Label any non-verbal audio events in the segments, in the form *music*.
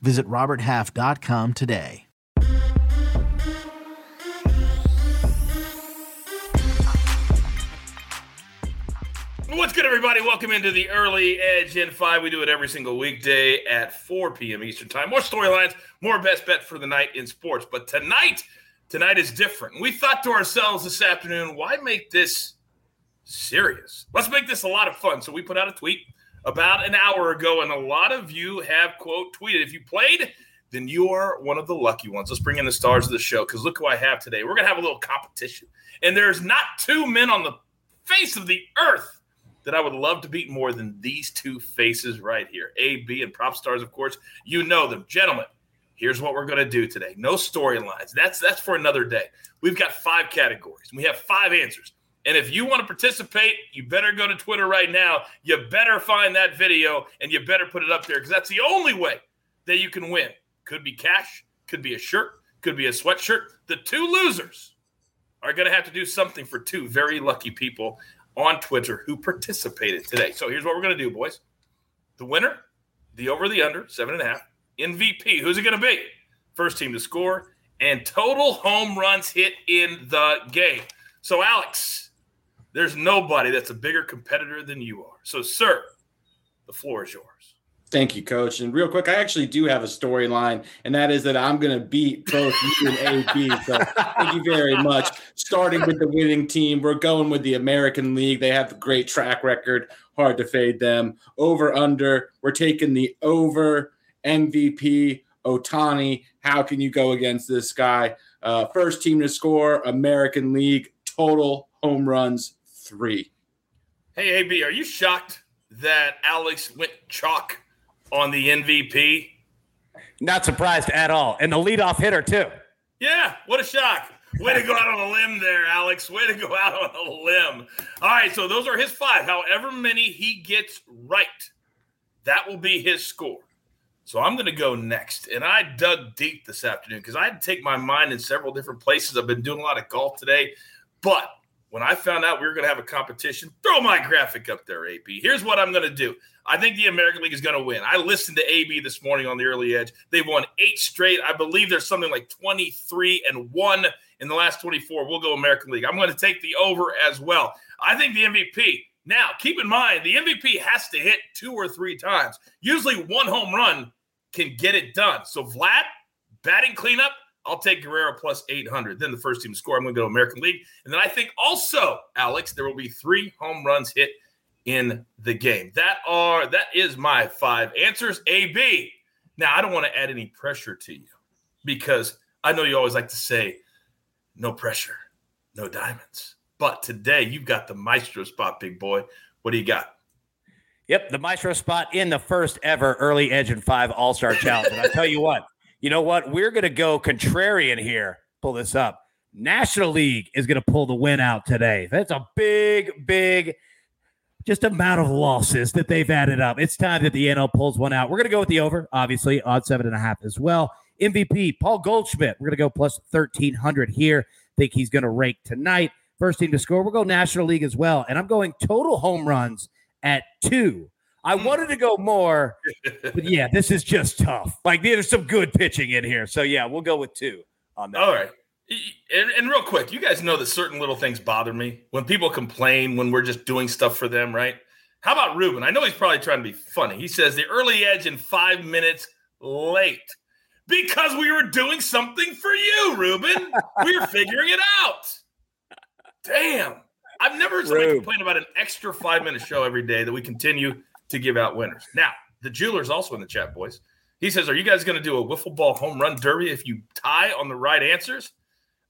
Visit RobertHalf.com today. What's good, everybody? Welcome into the Early Edge in 5. We do it every single weekday at 4 p.m. Eastern Time. More storylines, more best bet for the night in sports. But tonight, tonight is different. We thought to ourselves this afternoon, why make this serious? Let's make this a lot of fun. So we put out a tweet about an hour ago, and a lot of you have, quote, tweeted. If you played, then you are one of the lucky ones. Let's bring in the stars of the show because look who I have today. We're to have a little competition. And there's not two men on the face of the earth that I would love to beat more than these two faces right here. A, B, and PropStarz, of course. You know them. Gentlemen, here's what we're to do today. No storylines. That's that's for another day. We've got five categories. We have five answers. And if you want to participate, you better go to Twitter right now. You better find that video and you better put it up there because that's the only way that you can win. Could be cash, could be a shirt, could be a sweatshirt. The two losers are going to have to do something for two very lucky people on Twitter who participated today. So here's what we're going to do, boys. The winner, the over the under, seven and a half. MVP, who's it going to be? First team to score and total home runs hit in the game. So, Alex, there's nobody that's a bigger competitor than you are. So, sir, the floor is yours. Thank you, Coach. And real quick, I actually do have a storyline, and that is that I'm going to beat both you and AB. So thank you very much. Starting with the winning team, we're going with the American League. They have a great track record. Hard to fade them. Over under, we're taking the over MVP Ohtani. How can you go against this guy? Uh, first team to score, American League, total home runs three. Hey, AB, are you shocked that Alex went chalk on the MVP. Not surprised at all. And the leadoff hitter, too. Yeah, what a shock. Way to go out on a limb there, Alex. Way to go out on a limb. All right, so those are his five. However many he gets right, that will be his score. So I'm going to go next. And I dug deep this afternoon because I had to take my mind in several different places. I've been doing a lot of golf today. But when I found out we were going to have a competition, throw my graphic up there, AP. Here's what I'm going to do. I think the American League is going to win. I listened to AB this morning on the early edge. They've won eight straight. I believe there's something like 23 and one in the last 24. We'll go American League. I'm going to take the over as well. I think the MVP. Now, keep in mind, the MVP has to hit two or three times. Usually, one home run can get it done. So, Vlad, batting cleanup, I'll take Guerrero plus 800. Then the first team to score, I'm going to go American League. And then I think also, Alex, there will be three home runs hit in the game. That are that is my five answers. AB. Now I don't want to add any pressure to you because I know you always like to say no pressure, no diamonds. But today you've got the maestro spot, big boy. What do you got? Yep, the maestro spot in the first ever early edge and five All Star Challenge. And I tell you what, you know what? We're going to go contrarian here. Pull this up. National League is going to pull the win out today. That's a big, big just amount of losses that they've added up. It's time that the NL pulls one out. We're going to go with the over, obviously, odd seven and a half as well. MVP, Paul Goldschmidt. We're going to go plus 1,300 here. Think he's going to rake tonight. First team to score. We'll go National League as well. And I'm going total home runs at two. I hmm. wanted to go more, but *laughs* yeah, this is just tough. Like there's some good pitching in here. So yeah, we'll go with two on that. All right. And, and, real quick, you guys know that certain little things bother me when people complain when we're just doing stuff for them, right? How about Ruben? I know he's probably trying to be funny. He says the early edge in five minutes late because we were doing something for you, Ruben. we were figuring it out. Damn. I've never heard somebody complain about an extra five minute show every day that we continue to give out winners. Now, the jeweler's also in the chat, boys. He says, Are you guys going to do a wiffle ball home run derby if you tie on the right answers?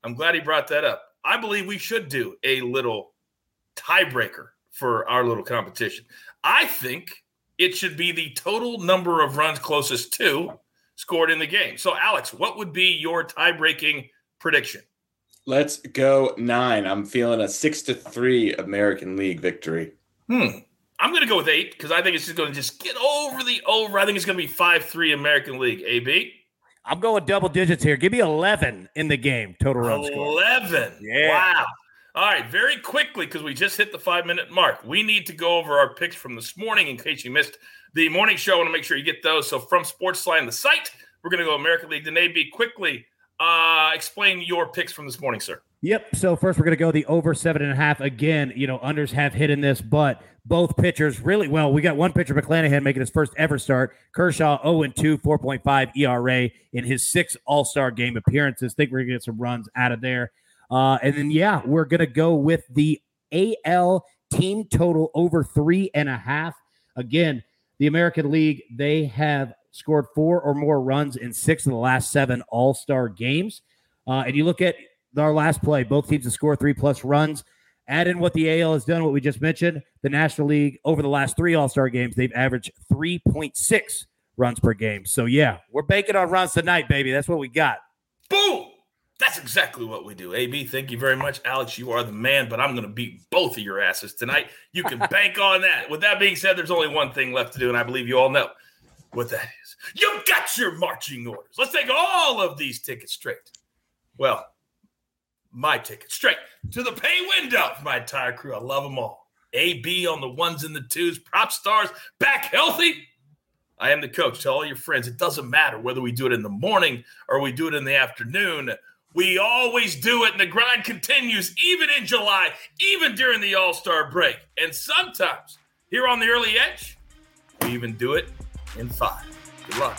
I'm glad he brought that up. I believe we should do a little tiebreaker for our little competition. I think it should be the total number of runs closest to scored in the game. So, Alex, what would be your tie breaking prediction? Let's go nine. I'm feeling a six to three American League victory. Hmm. I'm going to go with eight because I think it's just going to just get over the over. I think it's going to be 5 3 American League. AB? I'm going double digits here. Give me 11 in the game, total run 11. score. 11. Yeah. Wow. All right, very quickly, because we just hit the five minute mark. We need to go over our picks from this morning in case you missed the morning show. I want to make sure you get those. So, from Sportsline, the site, we're going to go American League. Then, AB, quickly uh, explain your picks from this morning, sir. Yep. So first, we're going to go the over seven and a half. Again, you know, unders have hit in this, but both pitchers really well. We got one pitcher, McClanahan, making his first ever start. Kershaw 0 and 2, 4.5 ERA in his six All Star game appearances. Think we're going to get some runs out of there. Uh, and then, yeah, we're going to go with the AL team total over three and a half. Again, the American League, they have scored four or more runs in six of the last seven All Star games. Uh, and you look at our last play, both teams have scored three plus runs. Add in what the AL has done, what we just mentioned. The National League, over the last three All Star games, they've averaged 3.6 runs per game. So, yeah, we're banking on runs tonight, baby. That's what we got. Boom! That's exactly what we do. AB, thank you very much. Alex, you are the man, but I'm going to beat both of your asses tonight. You can *laughs* bank on that. With that being said, there's only one thing left to do, and I believe you all know what that is. You've got your marching orders. Let's take all of these tickets straight. Well, my ticket straight to the pay window. My entire crew. I love them all. AB on the ones and the twos, PropStarz back healthy. I am the coach. Tell all your friends it doesn't matter whether we do it in the morning or we do it in the afternoon. We always do it, and the grind continues even in July, even during the All Star break. And sometimes here on the early edge, we even do it in five. Good luck.